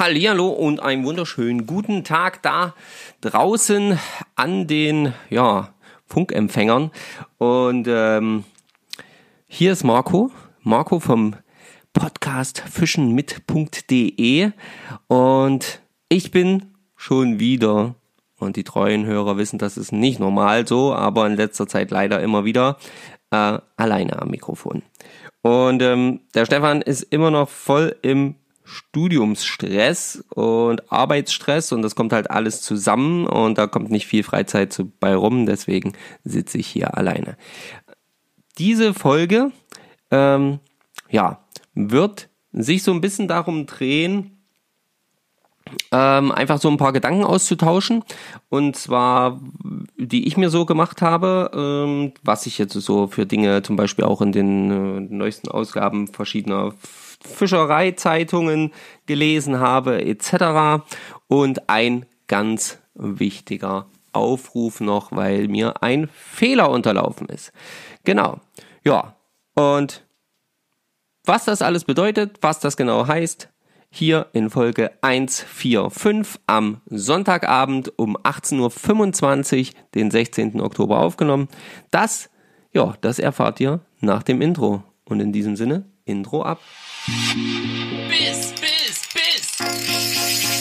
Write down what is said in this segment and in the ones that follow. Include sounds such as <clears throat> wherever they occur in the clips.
Hallihallo und einen wunderschönen guten Tag da draußen an den ja, Funkempfängern. Und ähm, hier ist Marco, Marco vom Podcast fischenmit.de und ich bin schon wieder und die treuen Hörer wissen, das ist nicht normal so, aber in letzter Zeit leider immer wieder äh, alleine am Mikrofon. Und ähm, der Stefan ist immer noch voll im Studiumsstress und Arbeitsstress und das kommt halt alles zusammen und da kommt nicht viel Freizeit bei rum, deswegen sitze ich hier alleine. Diese Folge, ähm, ja, wird sich so ein bisschen darum drehen, ähm, einfach so ein paar Gedanken auszutauschen. Und zwar, die ich mir so gemacht habe, ähm, was ich jetzt so für Dinge zum Beispiel auch in den äh, neuesten Ausgaben verschiedener Fischereizeitungen gelesen habe, etc. Und ein ganz wichtiger Aufruf noch, weil mir ein Fehler unterlaufen ist. Genau. Ja. Und was das alles bedeutet, was das genau heißt, hier in Folge 145 am Sonntagabend um 18.25 Uhr, den 16. Oktober aufgenommen. Das, ja, das erfahrt ihr nach dem Intro. Und in diesem Sinne, Intro ab. Biss, Biss, Biss.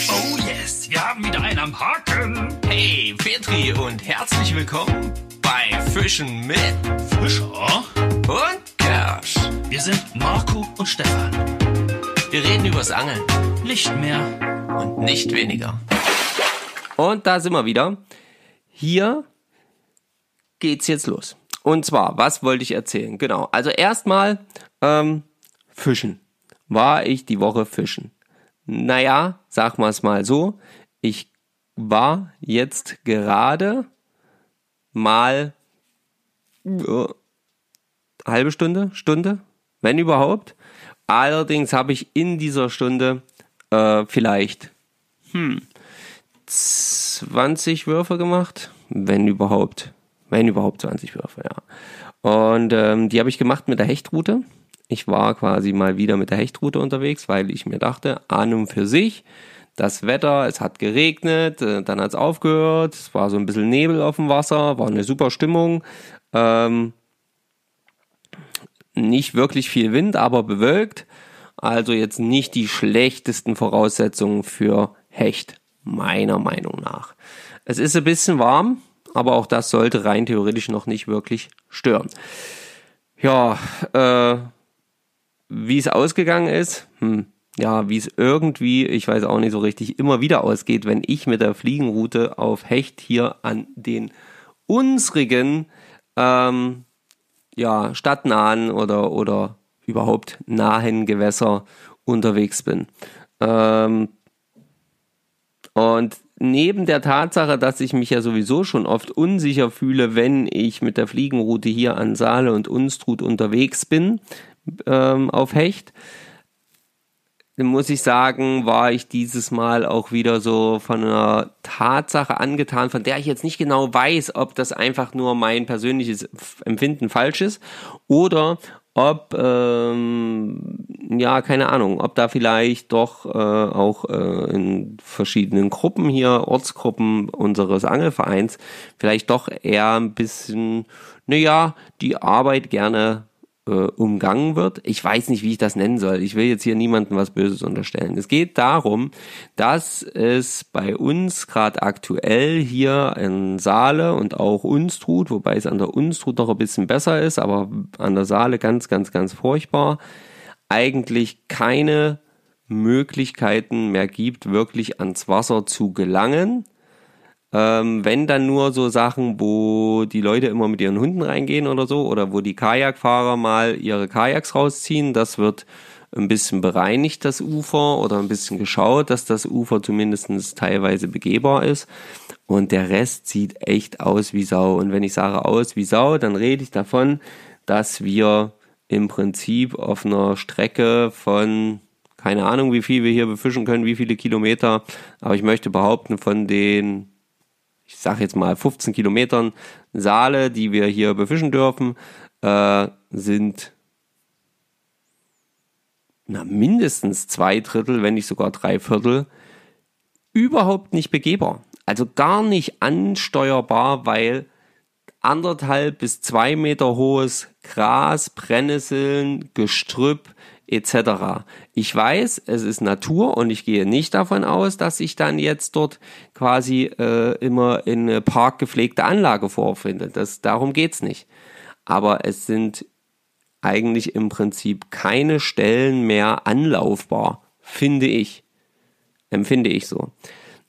Oh yes, wir haben wieder einen am Haken. Hey, Petri und herzlich willkommen bei Fischen mit Fischer und Kersch. Wir sind Marco und Stefan. Wir reden übers Angeln. Nicht mehr und nicht weniger. Und da sind wir wieder. Hier geht's jetzt los. Und zwar, was wollte ich erzählen? Genau. Also erstmal ähm, Fischen. War ich die Woche fischen? Naja, sag mal es mal so. Ich war jetzt gerade mal äh, halbe Stunde, Stunde, wenn überhaupt. Allerdings habe ich in dieser Stunde äh, vielleicht hm, 20 Würfe gemacht, wenn überhaupt. Wenn überhaupt 20 Würfe, ja. Und ähm, die habe ich gemacht mit der Hechtroute. Ich war quasi mal wieder mit der Hechtroute unterwegs, weil ich mir dachte, Ahnung für sich, das Wetter, es hat geregnet, äh, dann hat es aufgehört, es war so ein bisschen Nebel auf dem Wasser, war eine super Stimmung. Ähm, nicht wirklich viel Wind, aber bewölkt. Also jetzt nicht die schlechtesten Voraussetzungen für Hecht, meiner Meinung nach. Es ist ein bisschen warm, aber auch das sollte rein theoretisch noch nicht wirklich stören. Ja, äh, wie es ausgegangen ist, hm, ja, wie es irgendwie, ich weiß auch nicht so richtig, immer wieder ausgeht, wenn ich mit der Fliegenroute auf Hecht hier an den unsrigen, ähm, ja, stadtnahen oder, oder überhaupt nahen Gewässer unterwegs bin. Ähm, und neben der Tatsache, dass ich mich ja sowieso schon oft unsicher fühle, wenn ich mit der Fliegenroute hier an Saale und Unstrut unterwegs bin, ähm, auf Hecht. Muss ich sagen, war ich dieses Mal auch wieder so von einer Tatsache angetan, von der ich jetzt nicht genau weiß, ob das einfach nur mein persönliches Empfinden falsch ist oder ob, ähm, ja, keine Ahnung, ob da vielleicht doch äh, auch äh, in verschiedenen Gruppen hier, Ortsgruppen unseres Angelvereins, vielleicht doch eher ein bisschen, naja, die Arbeit gerne äh, umgangen wird. Ich weiß nicht, wie ich das nennen soll. Ich will jetzt hier niemandem was Böses unterstellen. Es geht darum, dass es bei uns gerade aktuell hier in Saale und auch Unstrut, wobei es an der Unstrut noch ein bisschen besser ist, aber an der Saale ganz, ganz, ganz furchtbar, eigentlich keine Möglichkeiten mehr gibt, wirklich ans Wasser zu gelangen. Ähm, wenn dann nur so Sachen, wo die Leute immer mit ihren Hunden reingehen oder so, oder wo die Kajakfahrer mal ihre Kajaks rausziehen, das wird ein bisschen bereinigt, das Ufer, oder ein bisschen geschaut, dass das Ufer zumindest teilweise begehbar ist. Und der Rest sieht echt aus wie Sau. Und wenn ich sage aus wie Sau, dann rede ich davon, dass wir im Prinzip auf einer Strecke von keine Ahnung, wie viel wir hier befischen können, wie viele Kilometer, aber ich möchte behaupten, von den ich sage jetzt mal 15 Kilometern Saale, die wir hier befischen dürfen, äh, sind na, mindestens zwei Drittel, wenn nicht sogar drei Viertel, überhaupt nicht begehbar. Also gar nicht ansteuerbar, weil anderthalb bis zwei Meter hohes Gras, Brennnesseln, Gestrüpp etc. Ich weiß, es ist Natur und ich gehe nicht davon aus, dass ich dann jetzt dort quasi äh, immer in eine parkgepflegte Anlage vorfinde. Das, darum geht's nicht. Aber es sind eigentlich im Prinzip keine Stellen mehr anlaufbar, finde ich. Empfinde ich so.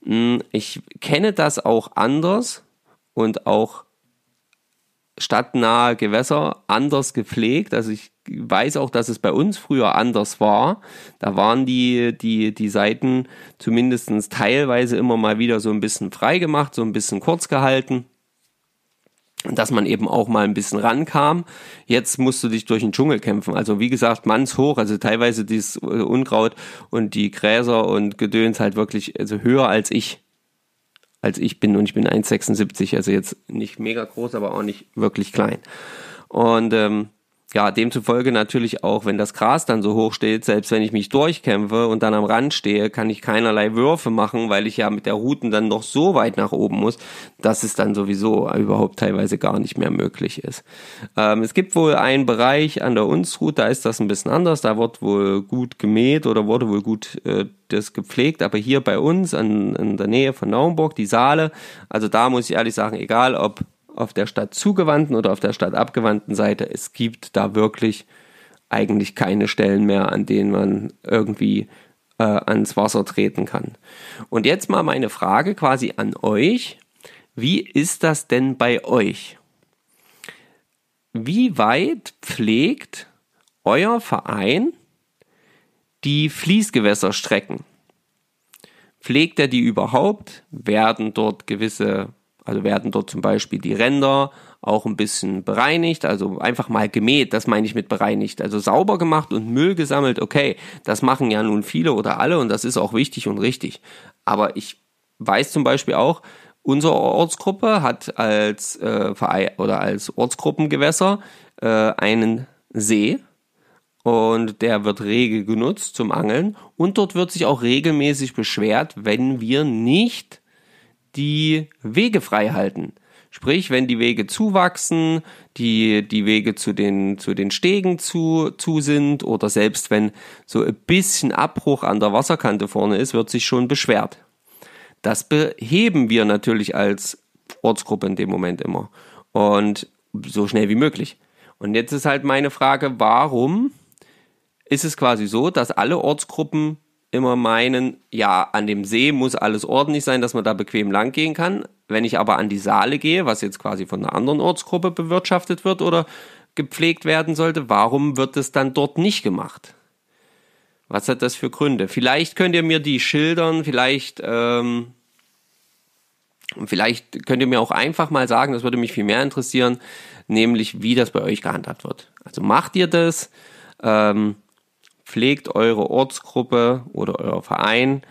Hm, ich kenne das auch anders und auch stadtnahe Gewässer anders gepflegt. Also ich weiß auch, dass es bei uns früher anders war. Da waren die, die, die Seiten zumindest teilweise immer mal wieder so ein bisschen frei gemacht, so ein bisschen kurz gehalten dass man eben auch mal ein bisschen rankam. Jetzt musst du dich durch den Dschungel kämpfen. Also wie gesagt, mannshoch, also teilweise dieses Unkraut und die Gräser und Gedöns halt wirklich also höher als ich als ich bin und ich bin 1,76, also jetzt nicht mega groß, aber auch nicht wirklich klein. Und ähm, ja, demzufolge natürlich auch, wenn das Gras dann so hoch steht, selbst wenn ich mich durchkämpfe und dann am Rand stehe, kann ich keinerlei Würfe machen, weil ich ja mit der Routen dann noch so weit nach oben muss, dass es dann sowieso überhaupt teilweise gar nicht mehr möglich ist. Ähm, es gibt wohl einen Bereich an der Unsroute, da ist das ein bisschen anders, da wird wohl gut gemäht oder wurde wohl gut äh, das gepflegt, aber hier bei uns an, in der Nähe von Naumburg, die Saale, also da muss ich ehrlich sagen, egal ob auf der Stadt zugewandten oder auf der Stadt abgewandten Seite, es gibt da wirklich eigentlich keine Stellen mehr, an denen man irgendwie äh, ans Wasser treten kann. Und jetzt mal meine Frage quasi an euch. Wie ist das denn bei euch? Wie weit pflegt euer Verein die Fließgewässerstrecken? Pflegt er die überhaupt? Werden dort gewisse also werden dort zum Beispiel die Ränder auch ein bisschen bereinigt, also einfach mal gemäht, das meine ich mit bereinigt, also sauber gemacht und Müll gesammelt, okay, das machen ja nun viele oder alle und das ist auch wichtig und richtig. Aber ich weiß zum Beispiel auch, unsere Ortsgruppe hat als äh, Verein oder als Ortsgruppengewässer äh, einen See und der wird rege genutzt zum Angeln. Und dort wird sich auch regelmäßig beschwert, wenn wir nicht die Wege frei halten. Sprich, wenn die Wege zuwachsen, die, die Wege zu den, zu den Stegen zu, zu sind oder selbst wenn so ein bisschen Abbruch an der Wasserkante vorne ist, wird sich schon beschwert. Das beheben wir natürlich als Ortsgruppe in dem Moment immer. Und so schnell wie möglich. Und jetzt ist halt meine Frage, warum ist es quasi so, dass alle Ortsgruppen immer meinen, ja, an dem See muss alles ordentlich sein, dass man da bequem lang gehen kann. Wenn ich aber an die Saale gehe, was jetzt quasi von einer anderen Ortsgruppe bewirtschaftet wird oder gepflegt werden sollte, warum wird es dann dort nicht gemacht? Was hat das für Gründe? Vielleicht könnt ihr mir die schildern, vielleicht, ähm, vielleicht könnt ihr mir auch einfach mal sagen, das würde mich viel mehr interessieren, nämlich wie das bei euch gehandhabt wird. Also macht ihr das? Ähm, pflegt eure Ortsgruppe oder euer Verein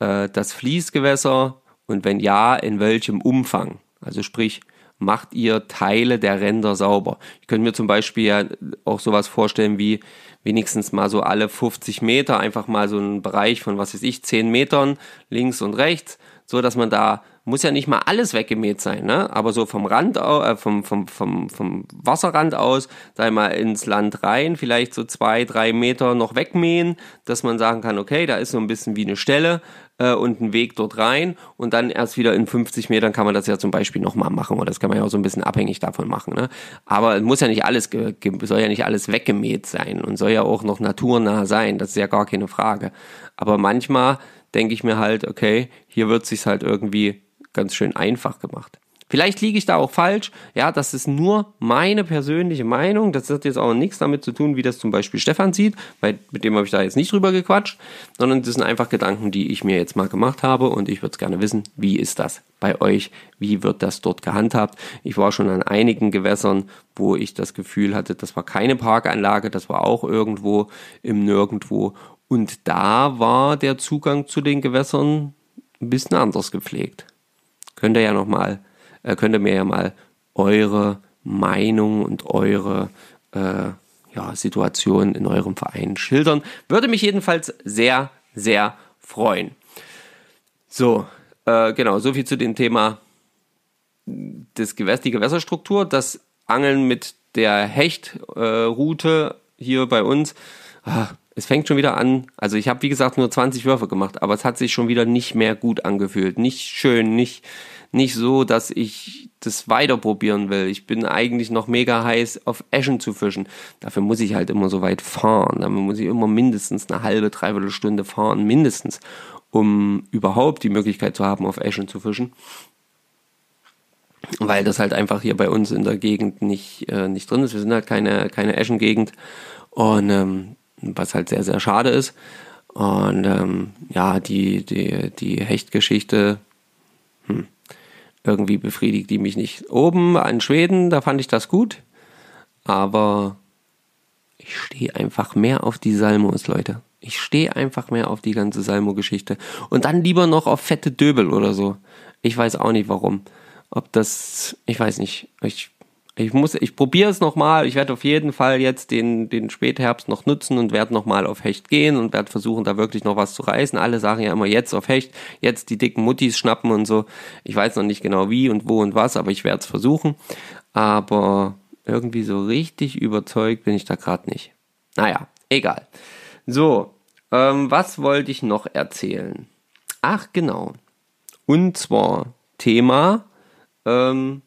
äh, das Fließgewässer und wenn ja, in welchem Umfang? Also sprich, macht ihr Teile der Ränder sauber? Ich könnte mir zum Beispiel ja auch sowas vorstellen wie wenigstens mal so alle 50 Meter einfach mal so einen Bereich von, was weiß ich, 10 Metern links und rechts, so dass man da muss ja nicht mal alles weggemäht sein, ne? aber so vom Rand, äh, vom, vom, vom, vom Wasserrand aus, sei mal ins Land rein, vielleicht so zwei, drei Meter noch wegmähen, dass man sagen kann, okay, da ist so ein bisschen wie eine Stelle äh, und ein Weg dort rein und dann erst wieder in 50 Metern kann man das ja zum Beispiel nochmal machen oder das kann man ja auch so ein bisschen abhängig davon machen. Ne? Aber muss ja nicht alles, soll ja nicht alles weggemäht sein und soll ja auch noch naturnah sein, das ist ja gar keine Frage. Aber manchmal denke ich mir halt, okay, hier wird sich's halt irgendwie ganz schön einfach gemacht. Vielleicht liege ich da auch falsch. Ja, das ist nur meine persönliche Meinung. Das hat jetzt auch nichts damit zu tun, wie das zum Beispiel Stefan sieht, weil mit dem habe ich da jetzt nicht drüber gequatscht, sondern das sind einfach Gedanken, die ich mir jetzt mal gemacht habe und ich würde es gerne wissen, wie ist das bei euch? Wie wird das dort gehandhabt? Ich war schon an einigen Gewässern, wo ich das Gefühl hatte, das war keine Parkanlage, das war auch irgendwo im Nirgendwo. Und da war der Zugang zu den Gewässern ein bisschen anders gepflegt könnt ihr ja noch mal, äh, könnt ihr mir ja mal eure Meinung und eure äh, ja, Situation in eurem Verein schildern. Würde mich jedenfalls sehr, sehr freuen. So, äh, genau, soviel zu dem Thema des Gewässer, die Gewässerstruktur. Das Angeln mit der Hechtroute äh, hier bei uns. Ah, es fängt schon wieder an. Also ich habe wie gesagt nur 20 Würfe gemacht, aber es hat sich schon wieder nicht mehr gut angefühlt. Nicht schön, nicht nicht so, dass ich das weiter probieren will. Ich bin eigentlich noch mega heiß auf Eschen zu fischen. Dafür muss ich halt immer so weit fahren. Dafür muss ich immer mindestens eine halbe, dreiviertel Stunde fahren, mindestens, um überhaupt die Möglichkeit zu haben, auf Eschen zu fischen. Weil das halt einfach hier bei uns in der Gegend nicht, äh, nicht drin ist. Wir sind halt keine, keine Eschengegend. Und ähm, was halt sehr, sehr schade ist. Und ähm, ja, die, die, die Hechtgeschichte, hm, irgendwie befriedigt die mich nicht. Oben an Schweden, da fand ich das gut, aber ich stehe einfach mehr auf die Salmos, Leute. Ich stehe einfach mehr auf die ganze Salmo-Geschichte. Und dann lieber noch auf fette Döbel oder so. Ich weiß auch nicht warum. Ob das, ich weiß nicht. Ich ich muss, ich probiere es nochmal. Ich werde auf jeden Fall jetzt den, den Spätherbst noch nutzen und werde nochmal auf Hecht gehen und werde versuchen, da wirklich noch was zu reißen. Alle sagen ja immer jetzt auf Hecht, jetzt die dicken Muttis schnappen und so. Ich weiß noch nicht genau wie und wo und was, aber ich werde es versuchen. Aber irgendwie so richtig überzeugt bin ich da gerade nicht. Naja, egal. So, ähm, was wollte ich noch erzählen? Ach, genau. Und zwar Thema, ähm,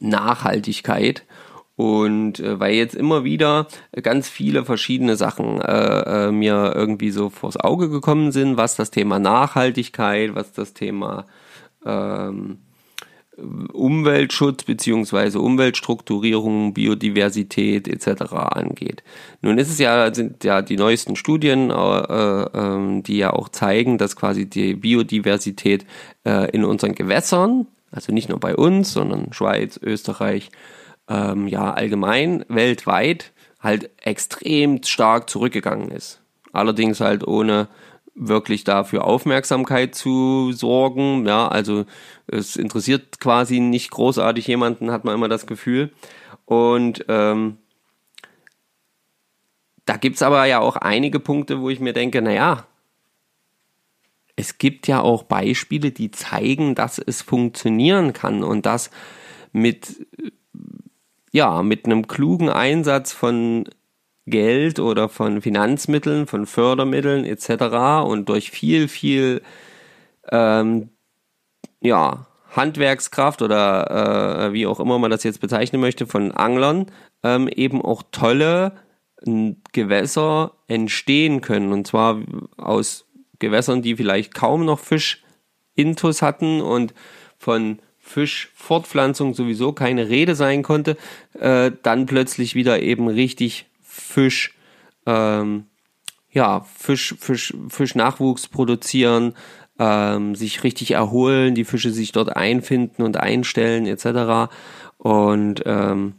Nachhaltigkeit. Und äh, weil jetzt immer wieder ganz viele verschiedene Sachen äh, äh, mir irgendwie so vors Auge gekommen sind, was das Thema Nachhaltigkeit, was das Thema ähm, Umweltschutz beziehungsweise Umweltstrukturierung, Biodiversität etc. angeht. Nun ist es ja sind ja die neuesten Studien, äh, äh, die ja auch zeigen, dass quasi die Biodiversität äh, in unseren Gewässern also nicht nur bei uns, sondern Schweiz, Österreich, ähm, ja allgemein weltweit halt extrem stark zurückgegangen ist. Allerdings halt ohne wirklich dafür Aufmerksamkeit zu sorgen. Ja, also es interessiert quasi nicht großartig jemanden, hat man immer das Gefühl. Und ähm, da gibt's aber ja auch einige Punkte, wo ich mir denke, naja, es gibt ja auch Beispiele, die zeigen, dass es funktionieren kann und das mit, ja, mit einem klugen Einsatz von Geld oder von Finanzmitteln, von Fördermitteln etc. und durch viel, viel, ähm, ja, Handwerkskraft oder äh, wie auch immer man das jetzt bezeichnen möchte, von Anglern ähm, eben auch tolle Gewässer entstehen können. Und zwar aus Gewässern, die vielleicht kaum noch Fisch-Intus hatten und von Fischfortpflanzung sowieso keine Rede sein konnte, äh, dann plötzlich wieder eben richtig Fisch, ähm, ja, Fisch, Fisch, Fischnachwuchs produzieren, ähm, sich richtig erholen, die Fische sich dort einfinden und einstellen etc. Und ähm,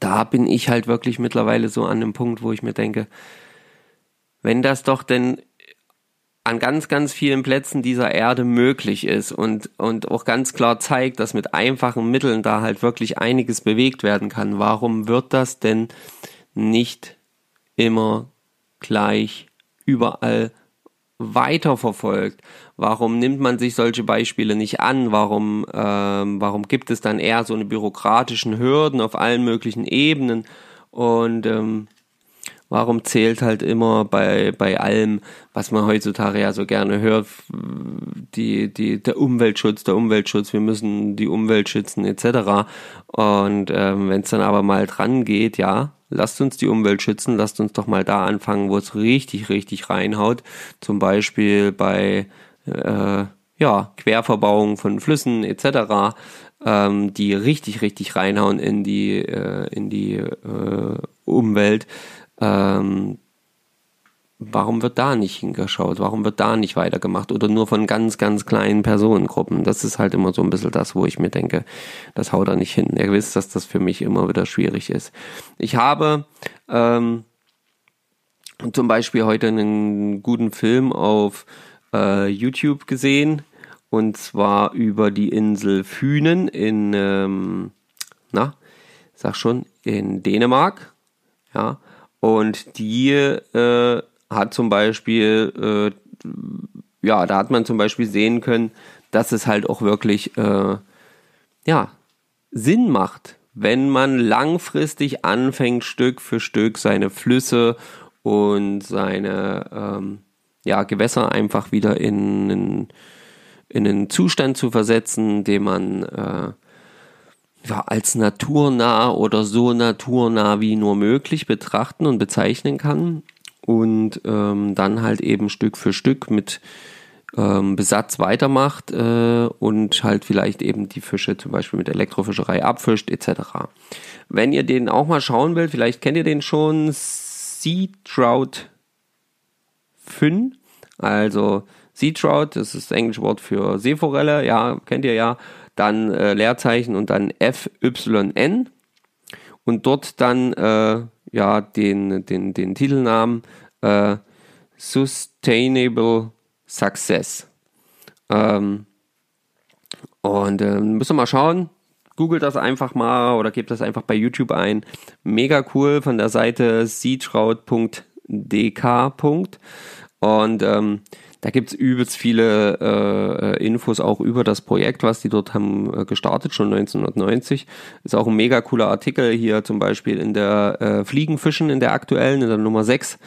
da bin ich halt wirklich mittlerweile so an dem Punkt, wo ich mir denke, wenn das doch denn an ganz, ganz vielen Plätzen dieser Erde möglich ist und, und auch ganz klar zeigt, dass mit einfachen Mitteln da halt wirklich einiges bewegt werden kann. Warum wird das denn nicht immer gleich überall weiterverfolgt? Warum nimmt man sich solche Beispiele nicht an? Warum, ähm, warum gibt es dann eher so eine bürokratischen Hürden auf allen möglichen Ebenen? Und ähm, Warum zählt halt immer bei, bei allem, was man heutzutage ja so gerne hört, die, die, der Umweltschutz, der Umweltschutz, wir müssen die Umwelt schützen etc. Und ähm, wenn es dann aber mal dran geht, ja, lasst uns die Umwelt schützen, lasst uns doch mal da anfangen, wo es richtig, richtig reinhaut. Zum Beispiel bei äh, ja, Querverbauung von Flüssen etc., ähm, die richtig, richtig reinhauen in die, äh, in die äh, Umwelt. Ähm, warum wird da nicht hingeschaut? Warum wird da nicht weitergemacht? Oder nur von ganz, ganz kleinen Personengruppen? Das ist halt immer so ein bisschen das, wo ich mir denke, das haut da nicht hin. Ihr wisst, dass das für mich immer wieder schwierig ist. Ich habe ähm, zum Beispiel heute einen guten Film auf äh, YouTube gesehen. Und zwar über die Insel Fünen in, ähm, na, sag schon, in Dänemark, ja, und die äh, hat zum Beispiel, äh, ja, da hat man zum Beispiel sehen können, dass es halt auch wirklich, äh, ja, Sinn macht, wenn man langfristig anfängt, Stück für Stück seine Flüsse und seine ähm, ja, Gewässer einfach wieder in, in, in einen Zustand zu versetzen, den man äh, ja, als naturnah oder so naturnah wie nur möglich betrachten und bezeichnen kann und ähm, dann halt eben Stück für Stück mit ähm, Besatz weitermacht äh, und halt vielleicht eben die Fische zum Beispiel mit Elektrofischerei abfischt etc. Wenn ihr den auch mal schauen wollt, vielleicht kennt ihr den schon, Sea Trout Finn, also Sea Trout, das ist das englische Wort für Seeforelle, ja, kennt ihr ja, dann äh, Leerzeichen und dann FYN und dort dann äh, ja den, den, den Titelnamen äh, Sustainable Success. Ähm, und äh, müssen wir mal schauen. Googelt das einfach mal oder gebt das einfach bei YouTube ein. Mega cool von der Seite seatrout.dk. Und ähm, da gibt's übelst viele äh, Infos auch über das Projekt, was die dort haben äh, gestartet, schon 1990. Ist auch ein mega cooler Artikel hier zum Beispiel in der äh, Fliegenfischen, in der aktuellen, in der Nummer 6.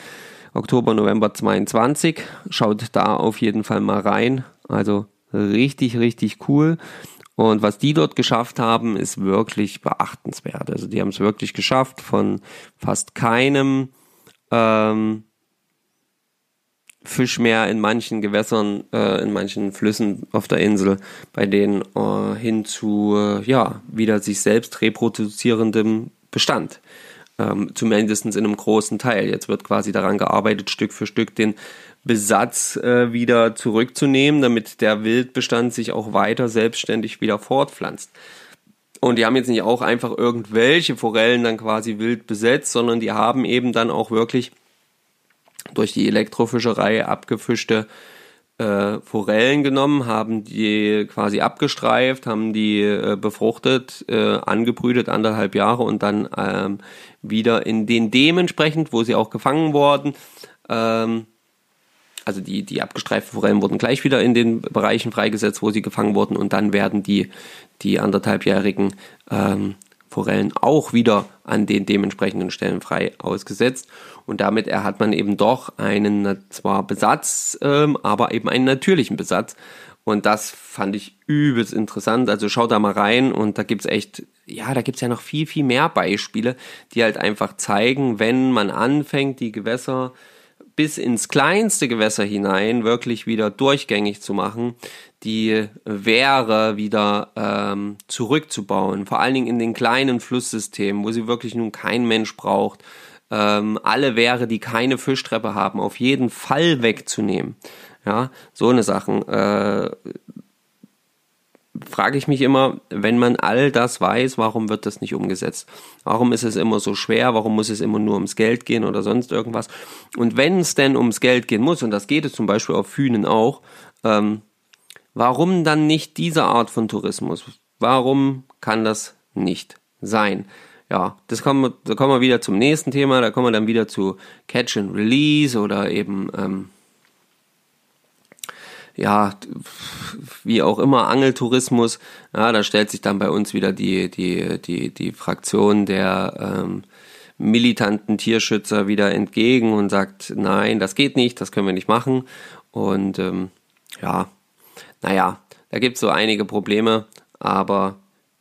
Oktober, November 22. Schaut da auf jeden Fall mal rein. Also richtig, richtig cool. Und was die dort geschafft haben, ist wirklich beachtenswert. Also die haben es wirklich geschafft, von fast keinem ähm, Fisch mehr in manchen Gewässern, äh, in manchen Flüssen auf der Insel, bei denen äh, hin zu äh, ja wieder sich selbst reproduzierendem Bestand ähm, zumindest in einem großen Teil. Jetzt wird quasi daran gearbeitet, Stück für Stück den Besatz äh, wieder zurückzunehmen, damit der Wildbestand sich auch weiter selbstständig wieder fortpflanzt. Und die haben jetzt nicht auch einfach irgendwelche Forellen dann quasi wild besetzt, sondern die haben eben dann auch wirklich durch die Elektrofischerei abgefischte äh, Forellen genommen, haben die quasi abgestreift, haben die äh, befruchtet, äh, angebrütet anderthalb Jahre und dann ähm, wieder in den dementsprechend, wo sie auch gefangen wurden, ähm, also die, die abgestreiften Forellen wurden gleich wieder in den Bereichen freigesetzt, wo sie gefangen wurden und dann werden die, die anderthalbjährigen ähm, Forellen auch wieder an den dementsprechenden Stellen frei ausgesetzt. Und damit hat man eben doch einen zwar Besatz, ähm, aber eben einen natürlichen Besatz. Und das fand ich übelst interessant. Also schaut da mal rein und da gibt's echt, ja, da gibt's ja noch viel, viel mehr Beispiele, die halt einfach zeigen, wenn man anfängt, die Gewässer bis ins kleinste Gewässer hinein wirklich wieder durchgängig zu machen, die Wehre wieder ähm, zurückzubauen, vor allen Dingen in den kleinen Flusssystemen, wo sie wirklich nun kein Mensch braucht, ähm, alle Wehre, die keine Fischtreppe haben, auf jeden Fall wegzunehmen. Ja, so eine Sachen. Äh, frage ich mich immer, wenn man all das weiß, warum wird das nicht umgesetzt? Warum ist es immer so schwer? Warum muss es immer nur ums Geld gehen oder sonst irgendwas? Und wenn es denn ums Geld gehen muss, und das geht es zum Beispiel auf Fünen auch, ähm, warum dann nicht diese Art von Tourismus? Warum kann das nicht sein? Ja, das kommen, da kommen wir wieder zum nächsten Thema, da kommen wir dann wieder zu Catch and Release oder eben ähm, ja, wie auch immer, Angeltourismus, ja, da stellt sich dann bei uns wieder die, die, die, die Fraktion der ähm, militanten Tierschützer wieder entgegen und sagt, nein, das geht nicht, das können wir nicht machen. Und ähm, ja, naja, da gibt es so einige Probleme, aber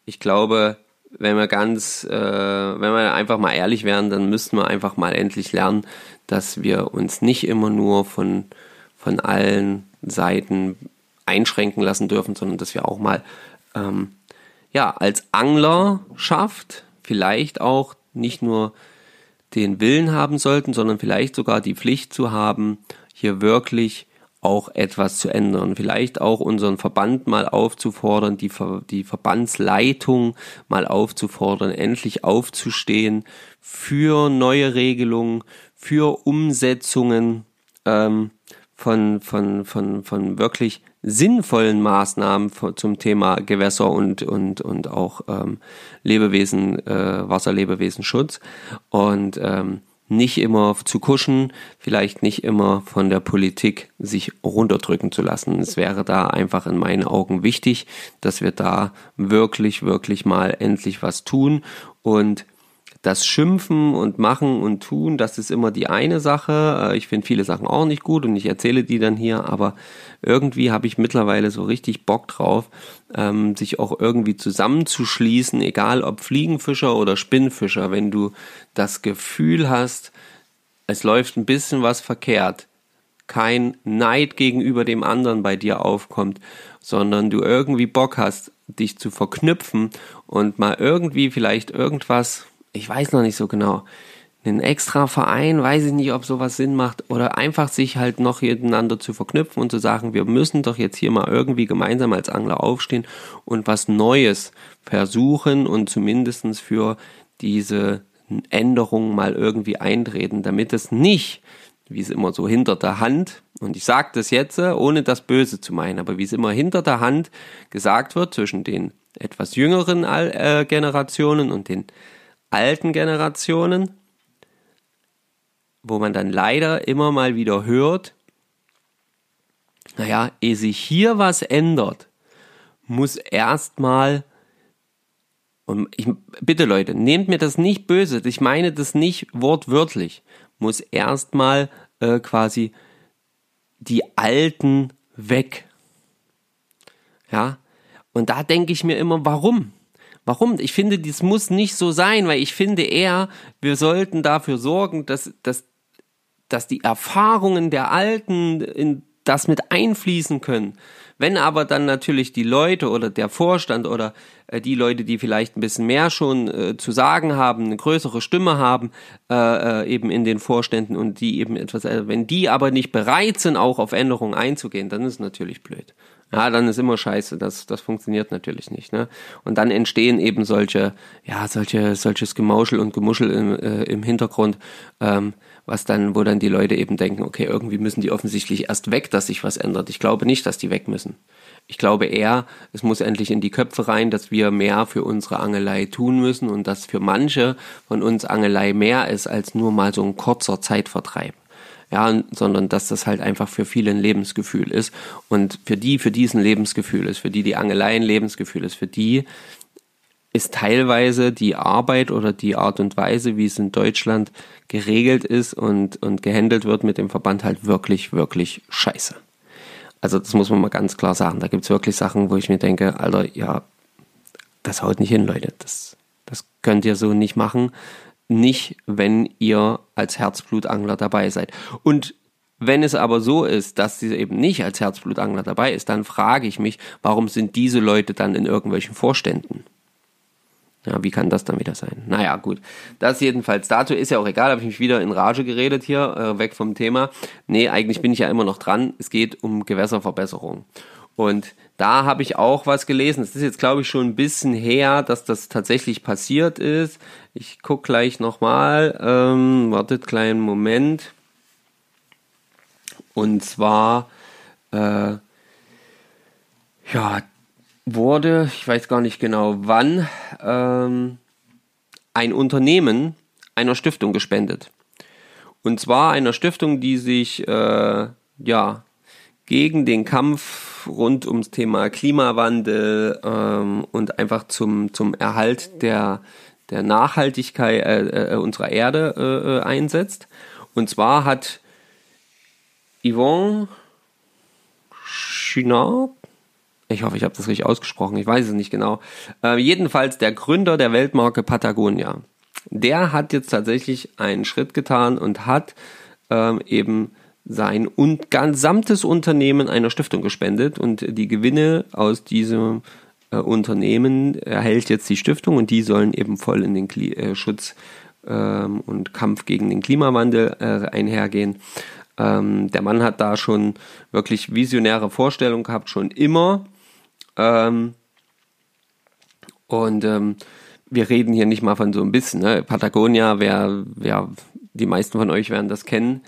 ich glaube, wenn wir ganz, äh, wenn wir einfach mal ehrlich wären, dann müssten wir einfach mal endlich lernen, dass wir uns nicht immer nur von, von allen Seiten einschränken lassen dürfen, sondern dass wir auch mal ähm, ja als Anglerschaft vielleicht auch nicht nur den Willen haben sollten, sondern vielleicht sogar die Pflicht zu haben, hier wirklich auch etwas zu ändern. Vielleicht auch unseren Verband mal aufzufordern, die, Ver die Verbandsleitung mal aufzufordern, endlich aufzustehen für neue Regelungen, für Umsetzungen ähm, von, von, von, von wirklich sinnvollen Maßnahmen zum Thema Gewässer und, und, und auch ähm, Lebewesen, äh, Wasserlebewesenschutz. Und ähm, nicht immer zu kuschen, vielleicht nicht immer von der Politik sich runterdrücken zu lassen. Es wäre da einfach in meinen Augen wichtig, dass wir da wirklich, wirklich mal endlich was tun und das Schimpfen und Machen und Tun, das ist immer die eine Sache. Äh, ich finde viele Sachen auch nicht gut und ich erzähle die dann hier, aber irgendwie habe ich mittlerweile so richtig Bock drauf, ähm, sich auch irgendwie zusammenzuschließen, egal ob Fliegenfischer oder Spinnfischer, wenn du das Gefühl hast, es läuft ein bisschen was verkehrt, kein Neid gegenüber dem anderen bei dir aufkommt, sondern du irgendwie Bock hast, dich zu verknüpfen und mal irgendwie vielleicht irgendwas ich weiß noch nicht so genau, einen extra Verein, weiß ich nicht, ob sowas Sinn macht, oder einfach sich halt noch miteinander zu verknüpfen und zu sagen, wir müssen doch jetzt hier mal irgendwie gemeinsam als Angler aufstehen und was Neues versuchen und zumindestens für diese Änderung mal irgendwie eintreten, damit es nicht, wie es immer so hinter der Hand, und ich sage das jetzt, ohne das Böse zu meinen, aber wie es immer hinter der Hand gesagt wird zwischen den etwas jüngeren äh, Generationen und den alten Generationen, wo man dann leider immer mal wieder hört, naja, ehe sich hier was ändert, muss erstmal, und ich, bitte Leute, nehmt mir das nicht böse, ich meine das nicht wortwörtlich, muss erstmal äh, quasi die Alten weg. Ja, und da denke ich mir immer, warum? Warum? Ich finde, dies muss nicht so sein, weil ich finde eher, wir sollten dafür sorgen, dass, dass, dass die Erfahrungen der Alten in das mit einfließen können. Wenn aber dann natürlich die Leute oder der Vorstand oder äh, die Leute, die vielleicht ein bisschen mehr schon äh, zu sagen haben, eine größere Stimme haben, äh, äh eben in den Vorständen und die eben etwas, äh, wenn die aber nicht bereit sind, auch auf Änderungen einzugehen, dann ist es natürlich blöd ja, dann ist immer scheiße. Das, das funktioniert natürlich nicht. Ne? Und dann entstehen eben solche, ja, solche, solches Gemauschel und Gemuschel im, äh, im Hintergrund, ähm, was dann, wo dann die Leute eben denken, okay, irgendwie müssen die offensichtlich erst weg, dass sich was ändert. Ich glaube nicht, dass die weg müssen. Ich glaube eher, es muss endlich in die Köpfe rein, dass wir mehr für unsere Angelei tun müssen und dass für manche von uns Angelei mehr ist als nur mal so ein kurzer Zeitvertreib ja, sondern dass das halt einfach für viele ein Lebensgefühl ist und für die, für diesen Lebensgefühl ist, für die die Angelei ein Lebensgefühl ist, für die ist teilweise die Arbeit oder die Art und Weise, wie es in Deutschland geregelt ist und, und gehandelt wird mit dem Verband halt wirklich, wirklich scheiße. Also das muss man mal ganz klar sagen. Da gibt's wirklich Sachen, wo ich mir denke, Alter, ja, das haut nicht hin, Leute. Das, das könnt ihr so nicht machen nicht, wenn ihr als Herzblutangler dabei seid. Und wenn es aber so ist, dass sie eben nicht als Herzblutangler dabei ist, dann frage ich mich, warum sind diese Leute dann in irgendwelchen Vorständen? Ja, wie kann das dann wieder sein? Naja, gut. Das jedenfalls dazu ist ja auch egal, habe ich mich wieder in Rage geredet hier, äh, weg vom Thema. Nee, eigentlich bin ich ja immer noch dran. Es geht um Gewässerverbesserung. Und da habe ich auch was gelesen. Es ist jetzt, glaube ich, schon ein bisschen her, dass das tatsächlich passiert ist. Ich gucke gleich nochmal. Ähm, wartet kleinen Moment. Und zwar, äh, ja, wurde, ich weiß gar nicht genau wann, ähm, ein Unternehmen einer Stiftung gespendet. Und zwar einer Stiftung, die sich, äh, ja, gegen den Kampf rund ums Thema Klimawandel ähm, und einfach zum, zum Erhalt der, der Nachhaltigkeit äh, äh, unserer Erde äh, äh einsetzt. Und zwar hat Yvonne Chinard, ich hoffe, ich habe das richtig ausgesprochen, ich weiß es nicht genau, äh, jedenfalls der Gründer der Weltmarke Patagonia, der hat jetzt tatsächlich einen Schritt getan und hat ähm, eben sein und gesamtes Unternehmen einer Stiftung gespendet und die Gewinne aus diesem äh, Unternehmen erhält jetzt die Stiftung und die sollen eben voll in den Kli äh, Schutz ähm, und Kampf gegen den Klimawandel äh, einhergehen. Ähm, der Mann hat da schon wirklich visionäre Vorstellungen gehabt, schon immer. Ähm, und ähm, wir reden hier nicht mal von so ein bisschen. Ne? Patagonia, wer, wer, die meisten von euch werden das kennen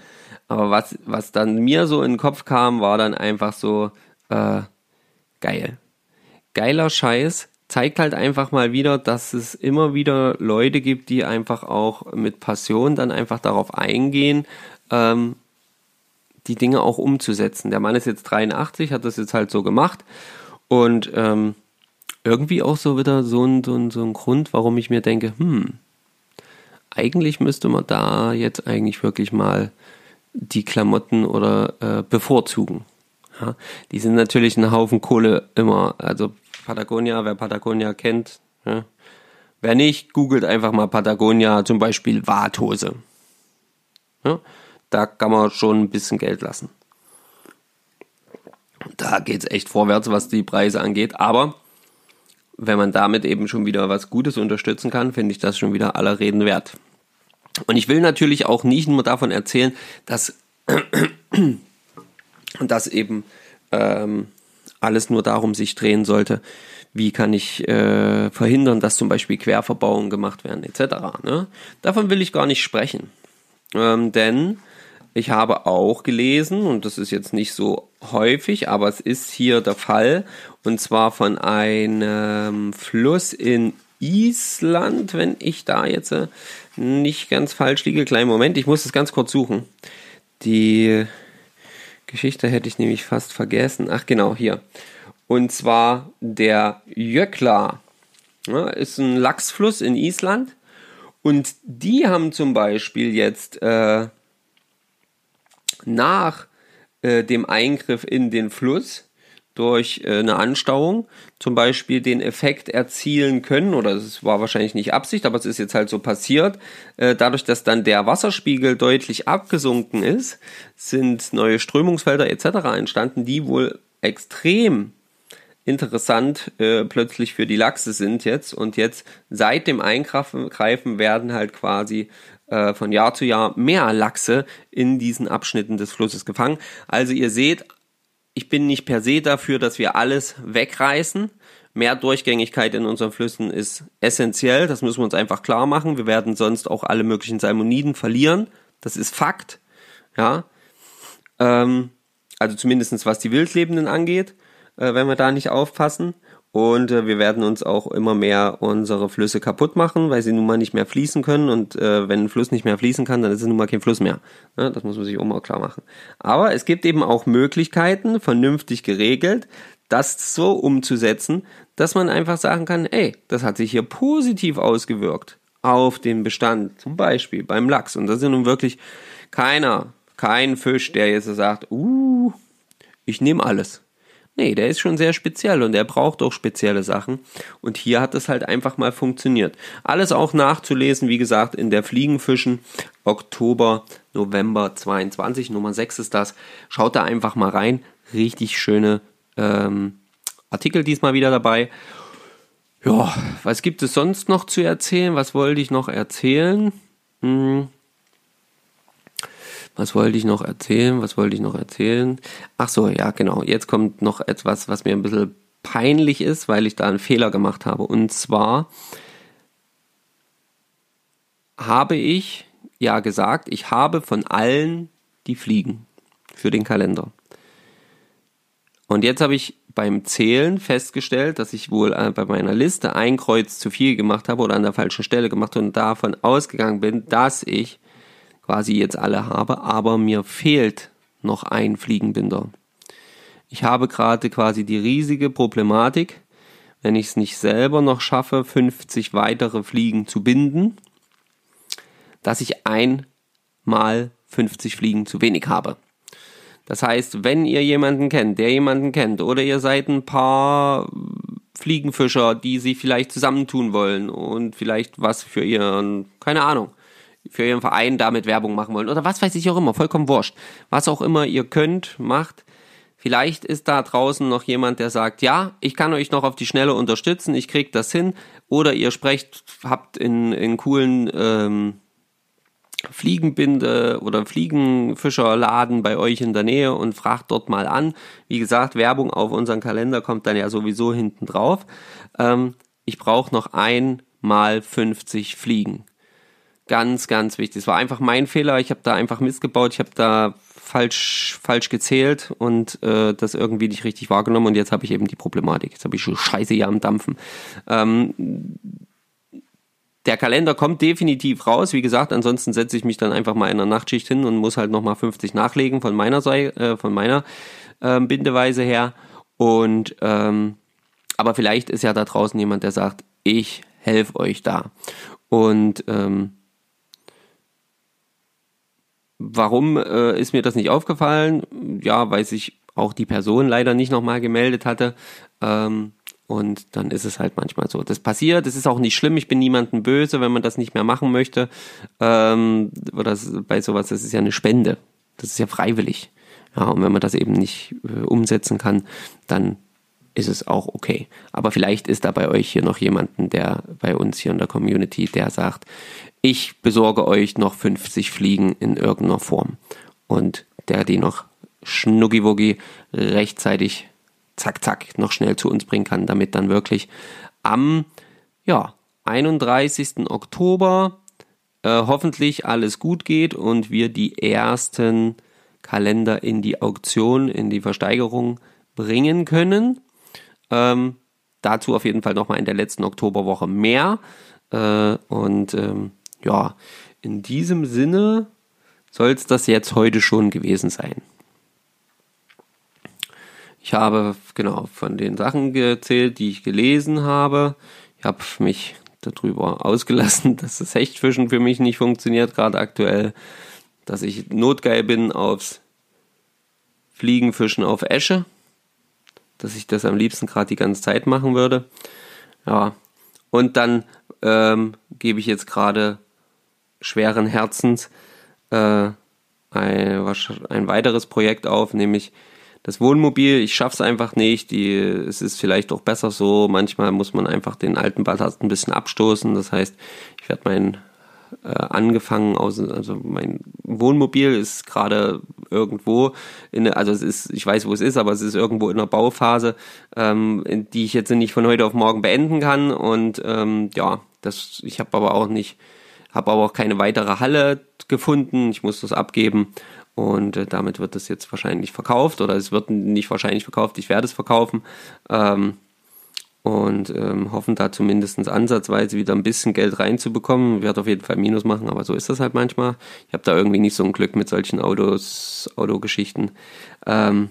Aber was, was dann mir so in den Kopf kam, war dann einfach so, äh, geil. Geiler Scheiß. Zeigt halt einfach mal wieder, dass es immer wieder Leute gibt, die einfach auch mit Passion dann einfach darauf eingehen, ähm, die Dinge auch umzusetzen. Der Mann ist jetzt 83, hat das jetzt halt so gemacht und ähm, irgendwie auch so wieder so ein, so, ein, so ein Grund, warum ich mir denke, hm, eigentlich müsste man da jetzt eigentlich wirklich mal die Klamotten oder äh, bevorzugen. Ja, die sind natürlich ein Haufen Kohle immer. Also Patagonia, wer Patagonia kennt, ja. wer nicht, googelt einfach mal Patagonia, zum Beispiel Warthose. Ja, da kann man schon ein bisschen Geld lassen. Da geht es echt vorwärts, was die Preise angeht. Aber wenn man damit eben schon wieder was Gutes unterstützen kann, finde ich das schon wieder aller Reden wert. Und ich will natürlich auch nicht nur davon erzählen, dass, <clears throat> dass eben ähm, alles nur darum sich drehen sollte, wie kann ich äh, verhindern, dass zum Beispiel Querverbauungen gemacht werden, etc. Ne? Davon will ich gar nicht sprechen. Ähm, denn ich habe auch gelesen, und das ist jetzt nicht so häufig, aber es ist hier der Fall, und zwar von einem Fluss in Island, wenn ich da jetzt äh, nicht ganz falsch liege. Kleinen Moment, ich muss es ganz kurz suchen. Die Geschichte hätte ich nämlich fast vergessen. Ach genau, hier. Und zwar der Jökla. Ja, ist ein Lachsfluss in Island. Und die haben zum Beispiel jetzt äh, nach äh, dem Eingriff in den Fluss durch äh, eine Anstauung zum Beispiel den Effekt erzielen können, oder es war wahrscheinlich nicht Absicht, aber es ist jetzt halt so passiert, äh, dadurch, dass dann der Wasserspiegel deutlich abgesunken ist, sind neue Strömungsfelder etc. entstanden, die wohl extrem interessant äh, plötzlich für die Lachse sind jetzt und jetzt seit dem Eingreifen werden halt quasi äh, von Jahr zu Jahr mehr Lachse in diesen Abschnitten des Flusses gefangen. Also ihr seht, ich bin nicht per se dafür, dass wir alles wegreißen. Mehr Durchgängigkeit in unseren Flüssen ist essentiell. Das müssen wir uns einfach klar machen. Wir werden sonst auch alle möglichen Salmoniden verlieren. Das ist Fakt. Ja. Ähm, also zumindestens was die Wildlebenden angeht, äh, wenn wir da nicht aufpassen. Und äh, wir werden uns auch immer mehr unsere Flüsse kaputt machen, weil sie nun mal nicht mehr fließen können. Und äh, wenn ein Fluss nicht mehr fließen kann, dann ist es nun mal kein Fluss mehr. Ja, das muss man sich auch mal klar machen. Aber es gibt eben auch Möglichkeiten, vernünftig geregelt, das so umzusetzen, dass man einfach sagen kann, ey, das hat sich hier positiv ausgewirkt auf den Bestand, zum Beispiel beim Lachs. Und das ist nun wirklich keiner, kein Fisch, der jetzt sagt, uh, ich nehme alles. Nee, der ist schon sehr speziell und er braucht auch spezielle Sachen. Und hier hat es halt einfach mal funktioniert. Alles auch nachzulesen, wie gesagt, in der Fliegenfischen Oktober, November 22, Nummer 6 ist das. Schaut da einfach mal rein. Richtig schöne ähm, Artikel diesmal wieder dabei. Ja, was gibt es sonst noch zu erzählen? Was wollte ich noch erzählen? Hm. Was wollte ich noch erzählen? Was wollte ich noch erzählen? Ach so, ja, genau. Jetzt kommt noch etwas, was mir ein bisschen peinlich ist, weil ich da einen Fehler gemacht habe. Und zwar habe ich ja gesagt, ich habe von allen die Fliegen für den Kalender. Und jetzt habe ich beim Zählen festgestellt, dass ich wohl äh, bei meiner Liste ein Kreuz zu viel gemacht habe oder an der falschen Stelle gemacht und davon ausgegangen bin, dass ich quasi jetzt alle habe, aber mir fehlt noch ein Fliegenbinder. Ich habe gerade quasi die riesige Problematik, wenn ich es nicht selber noch schaffe, 50 weitere Fliegen zu binden, dass ich einmal 50 Fliegen zu wenig habe. Das heißt, wenn ihr jemanden kennt, der jemanden kennt, oder ihr seid ein paar Fliegenfischer, die sich vielleicht zusammentun wollen und vielleicht was für ihren, keine Ahnung, für ihren Verein damit Werbung machen wollen oder was weiß ich auch immer, vollkommen wurscht. Was auch immer ihr könnt, macht. Vielleicht ist da draußen noch jemand, der sagt, ja, ich kann euch noch auf die Schnelle unterstützen, ich krieg das hin. Oder ihr sprecht, habt in, in coolen ähm, Fliegenbinde oder Fliegenfischerladen bei euch in der Nähe und fragt dort mal an. Wie gesagt, Werbung auf unseren Kalender kommt dann ja sowieso hinten drauf. Ähm, ich brauche noch einmal 50 Fliegen. Ganz, ganz wichtig. Es war einfach mein Fehler. Ich habe da einfach Mist gebaut. Ich habe da falsch, falsch gezählt und äh, das irgendwie nicht richtig wahrgenommen. Und jetzt habe ich eben die Problematik. Jetzt habe ich schon Scheiße hier am Dampfen. Ähm, der Kalender kommt definitiv raus. Wie gesagt, ansonsten setze ich mich dann einfach mal in der Nachtschicht hin und muss halt nochmal 50 nachlegen von meiner Seite, äh, von meiner äh, Bindeweise her. Und ähm, aber vielleicht ist ja da draußen jemand, der sagt, ich helfe euch da. Und ähm, Warum äh, ist mir das nicht aufgefallen? Ja, weil sich auch die Person leider nicht nochmal gemeldet hatte. Ähm, und dann ist es halt manchmal so. Das passiert, das ist auch nicht schlimm, ich bin niemandem böse, wenn man das nicht mehr machen möchte. Ähm, oder bei sowas, das ist ja eine Spende. Das ist ja freiwillig. Ja, und wenn man das eben nicht äh, umsetzen kann, dann ist es auch okay. Aber vielleicht ist da bei euch hier noch jemanden, der bei uns hier in der Community, der sagt, ich besorge euch noch 50 Fliegen in irgendeiner Form. Und der die noch schnuckiwuggi rechtzeitig zack, zack, noch schnell zu uns bringen kann, damit dann wirklich am ja, 31. Oktober äh, hoffentlich alles gut geht und wir die ersten Kalender in die Auktion, in die Versteigerung bringen können. Ähm, dazu auf jeden Fall nochmal in der letzten Oktoberwoche mehr. Äh, und ähm, ja, in diesem Sinne soll es das jetzt heute schon gewesen sein. Ich habe genau von den Sachen gezählt, die ich gelesen habe. Ich habe mich darüber <laughs> ausgelassen, dass das Hechtfischen für mich nicht funktioniert, gerade aktuell. Dass ich notgeil bin aufs Fliegenfischen auf Esche. Dass ich das am liebsten gerade die ganze Zeit machen würde. Ja. Und dann ähm, gebe ich jetzt gerade schweren Herzens äh, ein, ein weiteres Projekt auf, nämlich das Wohnmobil. Ich schaffe es einfach nicht. Die, es ist vielleicht auch besser so. Manchmal muss man einfach den alten Ballast ein bisschen abstoßen. Das heißt, ich werde mein äh, angefangen aus, also mein Wohnmobil ist gerade irgendwo in, also es ist, ich weiß, wo es ist, aber es ist irgendwo in der Bauphase, ähm, die ich jetzt nicht von heute auf morgen beenden kann. Und ähm, ja, das, ich habe aber auch nicht habe aber auch keine weitere Halle gefunden. Ich muss das abgeben und äh, damit wird das jetzt wahrscheinlich verkauft oder es wird nicht wahrscheinlich verkauft, ich werde es verkaufen. Ähm, und ähm, hoffen da zumindest ansatzweise wieder ein bisschen Geld reinzubekommen. Werde auf jeden Fall Minus machen, aber so ist das halt manchmal. Ich habe da irgendwie nicht so ein Glück mit solchen Autos, Autogeschichten. Ähm,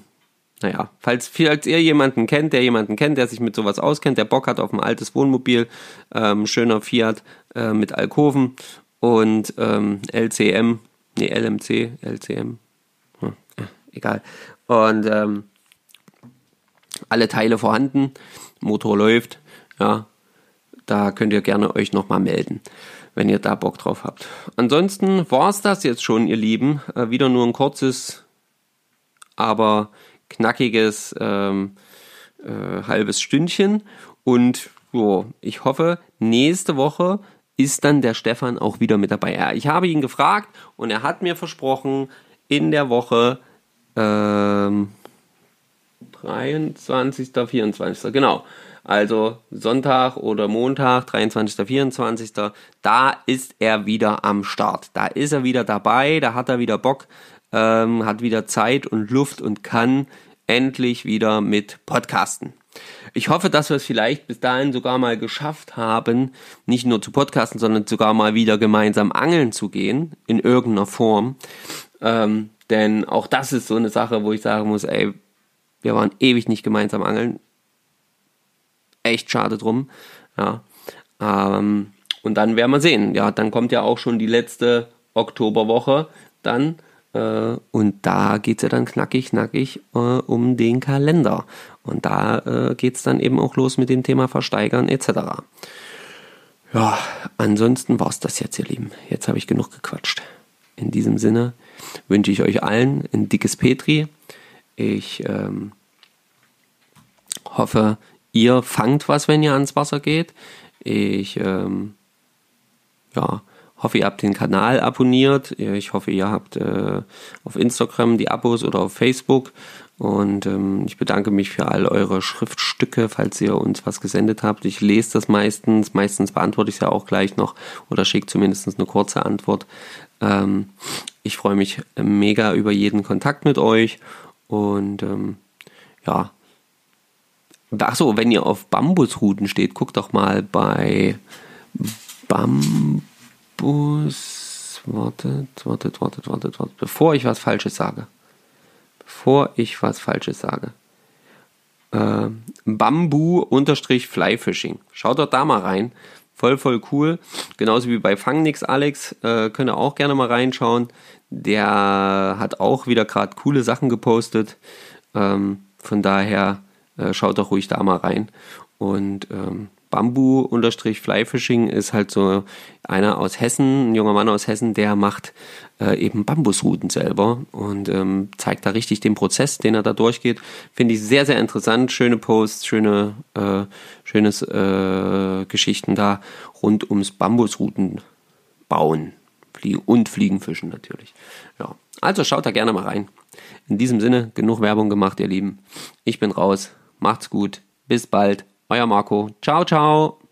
naja, falls, falls ihr jemanden kennt, der jemanden kennt, der sich mit sowas auskennt, der Bock hat auf ein altes Wohnmobil, ähm, schöner Fiat äh, mit Alkoven und ähm, LCM, nee, LMC, LCM, hm, egal. Und ähm, alle Teile vorhanden, Motor läuft, ja, da könnt ihr gerne euch nochmal melden, wenn ihr da Bock drauf habt. Ansonsten war es das jetzt schon, ihr Lieben. Äh, wieder nur ein kurzes, aber knackiges ähm, äh, halbes Stündchen. Und jo, ich hoffe, nächste Woche ist dann der Stefan auch wieder mit dabei. Ja, ich habe ihn gefragt und er hat mir versprochen, in der Woche ähm, 23., 24. Genau. Also Sonntag oder Montag, 23., 24. Da ist er wieder am Start. Da ist er wieder dabei, da hat er wieder Bock, ähm, hat wieder Zeit und Luft und kann endlich wieder mit Podcasten. Ich hoffe, dass wir es vielleicht bis dahin sogar mal geschafft haben, nicht nur zu podcasten, sondern sogar mal wieder gemeinsam angeln zu gehen, in irgendeiner Form. Ähm, denn auch das ist so eine Sache, wo ich sagen muss, ey, wir waren ewig nicht gemeinsam angeln. Echt schade drum. Ja. Ähm, und dann werden wir sehen. Ja, dann kommt ja auch schon die letzte Oktoberwoche dann. Äh, und da geht es ja dann knackig, knackig äh, um den Kalender. Und da äh, geht es dann eben auch los mit dem Thema Versteigern etc. Ja, ansonsten war es das jetzt, ihr Lieben. Jetzt habe ich genug gequatscht. In diesem Sinne wünsche ich euch allen ein dickes Petri. Ich ähm, hoffe, ihr fangt was, wenn ihr ans Wasser geht. Ich ähm, ja, hoffe, ihr habt den Kanal abonniert. Ich hoffe, ihr habt äh, auf Instagram die Abos oder auf Facebook. Und ähm, ich bedanke mich für all eure Schriftstücke, falls ihr uns was gesendet habt. Ich lese das meistens. Meistens beantworte ich es ja auch gleich noch oder schicke zumindest eine kurze Antwort. Ähm, ich freue mich mega über jeden Kontakt mit euch. Und ähm, ja. Achso, wenn ihr auf Bambusruten steht, guckt doch mal bei Bambus. Wartet, wartet, wartet, wartet, wartet, bevor ich was Falsches sage bevor ich was Falsches sage. Äh, Bambu-Flyfishing. Schaut doch da mal rein. Voll, voll cool. Genauso wie bei Fangnix Alex. Äh, könnt ihr auch gerne mal reinschauen. Der hat auch wieder gerade coole Sachen gepostet. Ähm, von daher äh, schaut doch ruhig da mal rein. Und ähm, Bambu-Flyfishing ist halt so einer aus Hessen, ein junger Mann aus Hessen, der macht äh, eben Bambusruten selber und ähm, zeigt da richtig den Prozess, den er da durchgeht. Finde ich sehr, sehr interessant. Schöne Posts, schöne, äh, schönes äh, Geschichten da rund ums Bambusruten bauen und Fliegenfischen natürlich. Ja, also schaut da gerne mal rein. In diesem Sinne, genug Werbung gemacht, ihr Lieben. Ich bin raus. Macht's gut. Bis bald. Euer Marco. Ciao, ciao.